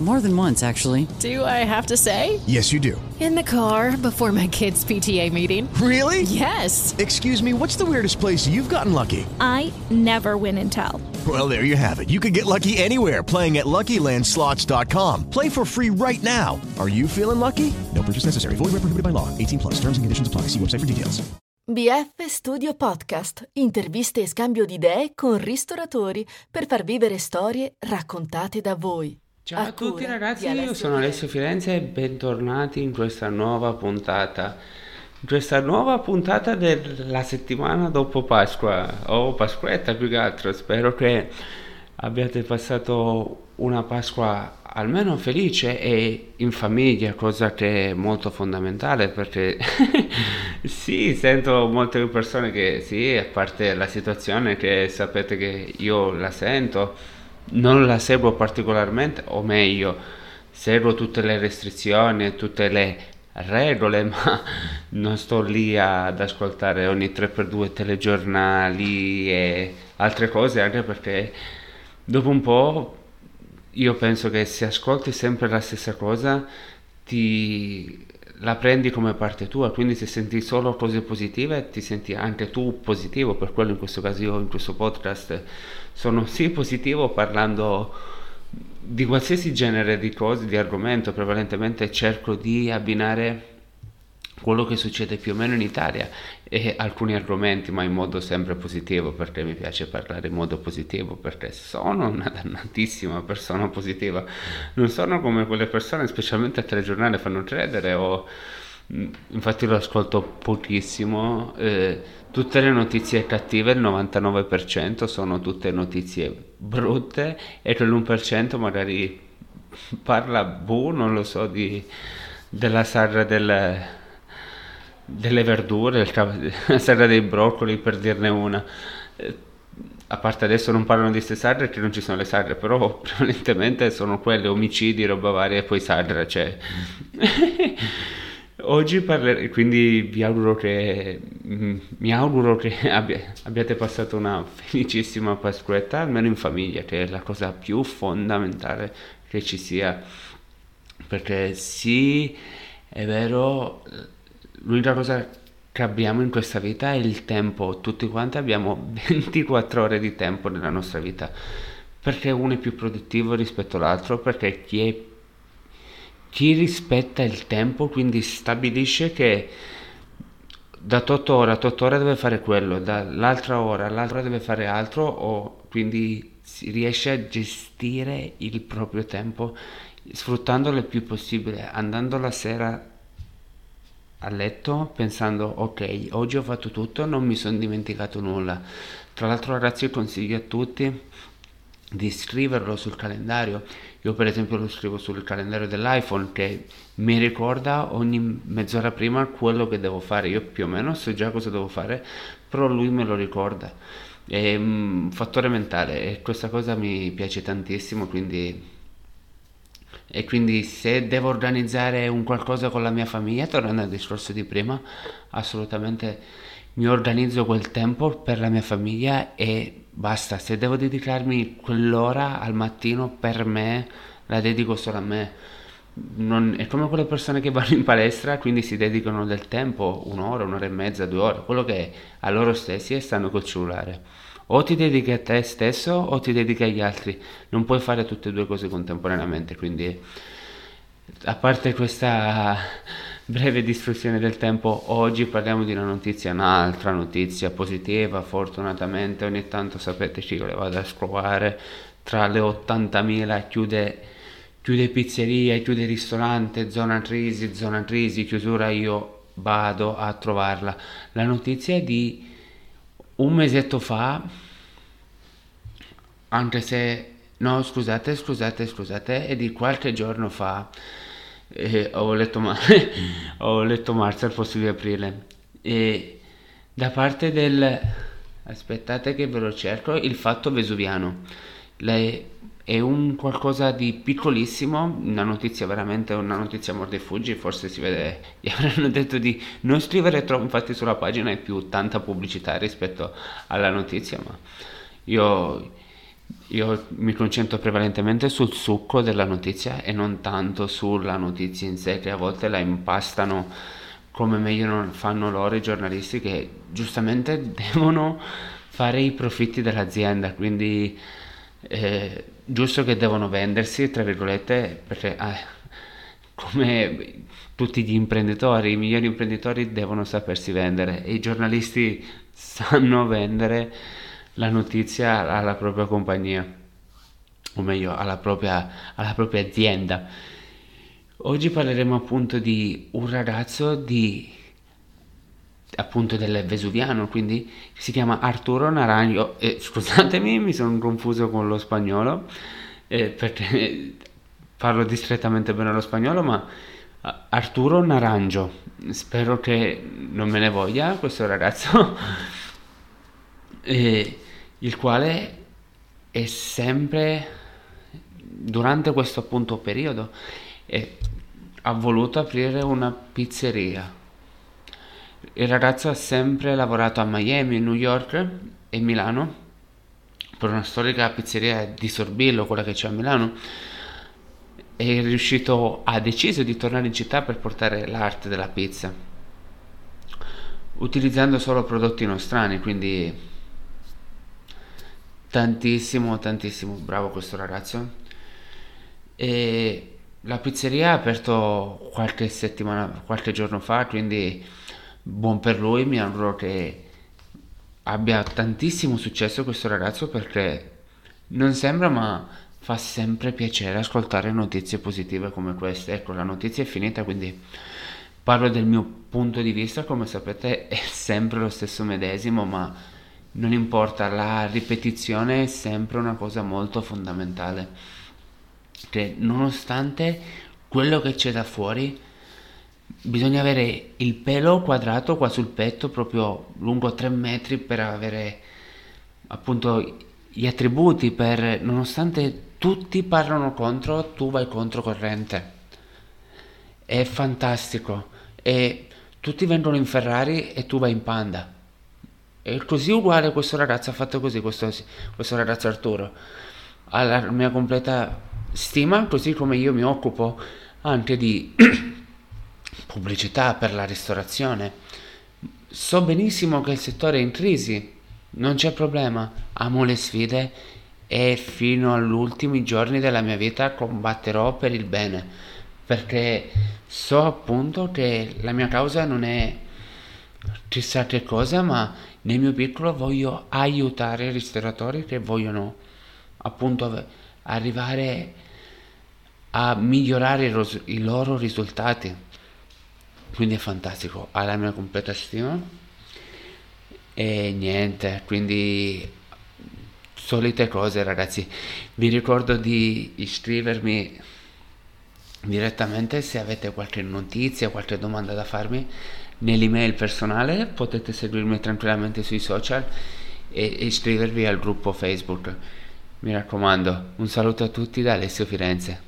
More than once, actually. Do I have to say? Yes, you do. In the car before my kids' PTA meeting. Really? Yes. Excuse me, what's the weirdest place you've gotten lucky? I never win and tell. Well, there you have it. You can get lucky anywhere playing at LuckyLandSlots.com. Play for free right now. Are you feeling lucky? No purchase necessary. Void where prohibited by law. 18 plus. Terms and conditions apply. See website for details. BF Studio Podcast. Interviste e scambio di idee con ristoratori per far vivere storie raccontate da voi. Ciao a, tutti ragazzi, io sono Alessio Firenze e bentornati in questa nuova puntata. In questa nuova puntata della settimana dopo Pasqua, o Pasquetta più che altro. Spero che abbiate passato una Pasqua almeno felice e in famiglia, cosa che è molto fondamentale perché sì, sento molte persone che sì, a parte la situazione che sapete che io la sento, non la seguo particolarmente, o meglio, seguo tutte le restrizioni e tutte le regole, ma non sto lì ad ascoltare ogni 3x2 telegiornali e altre cose, anche perché dopo un po' io penso che se ascolti sempre la stessa cosa ti la prendi come parte tua, quindi se senti solo cose positive ti senti anche tu positivo, per quello in questo caso io in questo podcast sono sì positivo parlando di qualsiasi genere di cose, di argomento, prevalentemente cerco di abbinare quello che succede più o meno in Italia e alcuni argomenti, ma in modo sempre positivo, perché mi piace parlare in modo positivo, perché sono una dannatissima persona positiva, non sono come quelle persone, specialmente a telegiornale, fanno credere o infatti lo ascolto pochissimo, eh, tutte le notizie cattive, il 99% sono tutte notizie brutte e quell'1% magari parla, boh, non lo so, di, della sarra del delle verdure, la sagra dei broccoli per dirne una. Eh, a parte adesso non parlano di queste sagre perché non ci sono le sagre, però prevalentemente sono quelle omicidi, roba varia e poi sagre, cioè... Oggi parleremo, quindi vi auguro che, mm, mi auguro che abbia, abbiate passato una felicissima Pasquetta, almeno in famiglia, che è la cosa più fondamentale che ci sia. Perché sì, è vero, l'unica cosa che abbiamo in questa vita è il tempo, tutti quanti abbiamo 24 ore di tempo nella nostra vita, perché uno è più produttivo rispetto all'altro, perché chi, è, chi rispetta il tempo quindi stabilisce che da 8 ore a 8 ore deve fare quello, dall'altra ora all'altra deve fare altro, o quindi si riesce a gestire il proprio tempo sfruttandolo il più possibile, andando la sera a letto pensando ok oggi ho fatto tutto non mi sono dimenticato nulla. Tra l'altro ragazzi consiglio a tutti di scriverlo sul calendario. Io per esempio lo scrivo sul calendario dell'iPhone che mi ricorda ogni mezz'ora prima quello che devo fare. Io più o meno so già cosa devo fare però lui me lo ricorda. È un fattore mentale e questa cosa mi piace tantissimo quindi e quindi se devo organizzare un qualcosa con la mia famiglia, tornando al discorso di prima, assolutamente mi organizzo quel tempo per la mia famiglia e basta. Se devo dedicarmi quell'ora al mattino per me, la dedico solo a me. Non, è come quelle persone che vanno in palestra, quindi si dedicano del tempo, un'ora, un'ora e mezza, due ore, quello che è, a loro stessi e stanno col cellulare. O ti dedichi a te stesso o ti dedichi agli altri, non puoi fare tutte e due cose contemporaneamente, quindi a parte questa breve distruzione del tempo, oggi parliamo di una notizia, un'altra notizia positiva, fortunatamente ogni tanto sapete io le vado a scovare, tra le 80.000 chiude, chiude pizzerie, chiude ristorante, zona crisi, zona crisi, chiusura, io vado a trovarla. La notizia è di un mesetto fa, anche se, no scusate, scusate, scusate, è di qualche giorno fa, eh, ho, letto ma- ho letto marzo al di aprile, e da parte del, aspettate che ve lo cerco, il fatto vesuviano. Le, è un qualcosa di piccolissimo, una notizia veramente, una notizia mordi e fuggi, forse si vede, gli avranno detto di non scrivere troppo, infatti sulla pagina è più tanta pubblicità rispetto alla notizia, ma io, io mi concentro prevalentemente sul succo della notizia e non tanto sulla notizia in sé, che a volte la impastano come meglio non fanno loro i giornalisti che giustamente devono fare i profitti dell'azienda, quindi eh, giusto che devono vendersi, tra virgolette, perché eh, come tutti gli imprenditori, i migliori imprenditori devono sapersi vendere e i giornalisti sanno vendere la notizia alla propria compagnia, o meglio alla propria, alla propria azienda. Oggi parleremo appunto di un ragazzo di appunto del Vesuviano, quindi si chiama Arturo Naranjo. Eh, scusatemi, mi sono confuso con lo spagnolo eh, perché parlo discretamente bene lo spagnolo, ma Arturo Naranjo. Spero che non me ne voglia questo ragazzo, eh, il quale è sempre durante questo appunto periodo ha voluto aprire una pizzeria il ragazzo ha sempre lavorato a Miami, New York e Milano per una storica pizzeria di Sorbillo, quella che c'è a Milano. È riuscito, ha deciso di tornare in città per portare l'arte della pizza, utilizzando solo prodotti nostrani, quindi tantissimo, tantissimo bravo questo ragazzo. E la pizzeria ha aperto qualche settimana, qualche giorno fa, quindi buon per lui, mi auguro che abbia tantissimo successo questo ragazzo perché non sembra ma fa sempre piacere ascoltare notizie positive come queste. Ecco, la notizia è finita, quindi parlo del mio punto di vista, come sapete è sempre lo stesso medesimo, ma non importa, la ripetizione è sempre una cosa molto fondamentale. Che nonostante quello che c'è da fuori, bisogna avere il pelo quadrato qua sul petto, proprio lungo 3 metri per avere appunto gli attributi per nonostante tutti parlano contro, tu vai contro corrente. È fantastico e tutti vengono in Ferrari e tu vai in Panda. E così uguale questo ragazzo ha fatto così, questo, questo ragazzo Arturo. Ha la mia completa stima, così come io mi occupo anche di pubblicità per la ristorazione. So benissimo che il settore è in crisi, non c'è problema, amo le sfide e fino agli ultimi giorni della mia vita combatterò per il bene, perché so appunto che la mia causa non è chissà che cosa, ma nel mio piccolo voglio aiutare i ristoratori che vogliono appunto arrivare a migliorare i, loro risultati quindi è fantastico, ha la mia completa stima e niente, quindi solite cose ragazzi, vi ricordo di iscrivermi direttamente se avete qualche notizia, qualche domanda da farmi nell'email personale, potete seguirmi tranquillamente sui social e iscrivervi al gruppo Facebook. Mi raccomando, un saluto a tutti da Alessio Firenze.